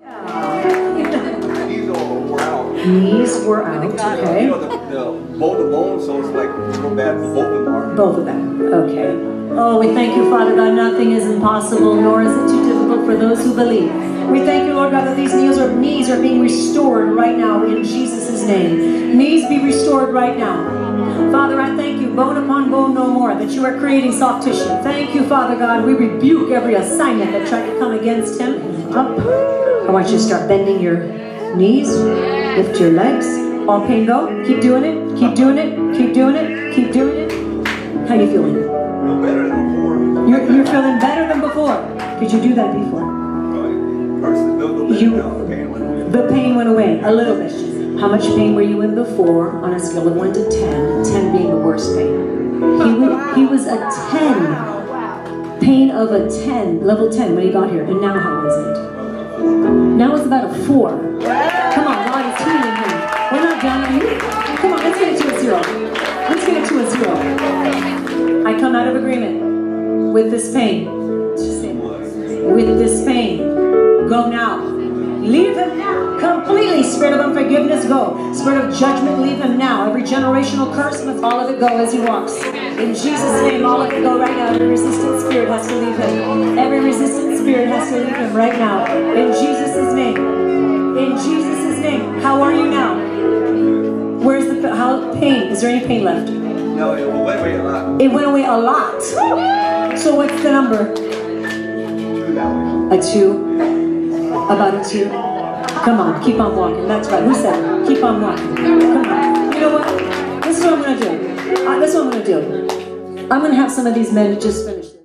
These all wore out. Knees were out, Okay. You know, the, the, both bones, so it's like real bad for both of them are. Both of them, okay. Oh, we thank you, Father God, nothing is impossible, nor is it too difficult for those who believe. We thank you, Lord God, that these knees are, knees are being restored right now in Jesus' name. Knees be restored right now. Father, I thank you, bone upon bone no more, that you are creating soft tissue. Thank you, Father God. We rebuke every assignment that tried to come against him. Up. I want you to start bending your knees, lift your legs. All pain go. Keep doing it. Keep doing it. Keep doing it. Keep doing it. How you feeling? No better than before. You're, you're feeling better than before. Did you do that before? You- the pain went away. A little bit. How much pain were you in before on a scale of 1 to 10? 10 being the worst pain. He, he was a 10. Pain of a 10, level 10 when he got here. And now how is it? Now it's about a 4. Come on, God is him. We're not done. Are you? Come on, let's get it to a 0. Let's get it to a 0. I come out of agreement with this pain. With this pain. Go now. Leave him now. Completely. Spirit of unforgiveness, go. Spirit of judgment, leave him now. Every generational curse, must all of it go as he walks. In Jesus' name, all of it go right now. Every resistant spirit has to leave him. Every resistant spirit has to leave him right now. In Jesus' name. In Jesus' name. How are you now? Where's the how pain? Is there any pain left? No, it went away a lot. It went away a lot. So what's the number? A two? About a two? Come on, keep on walking. That's right. Who said? Keep on walking. Come on. You know what? This is what I'm going to do. Uh, this is what I'm going to do. I'm going to have some of these men just finish.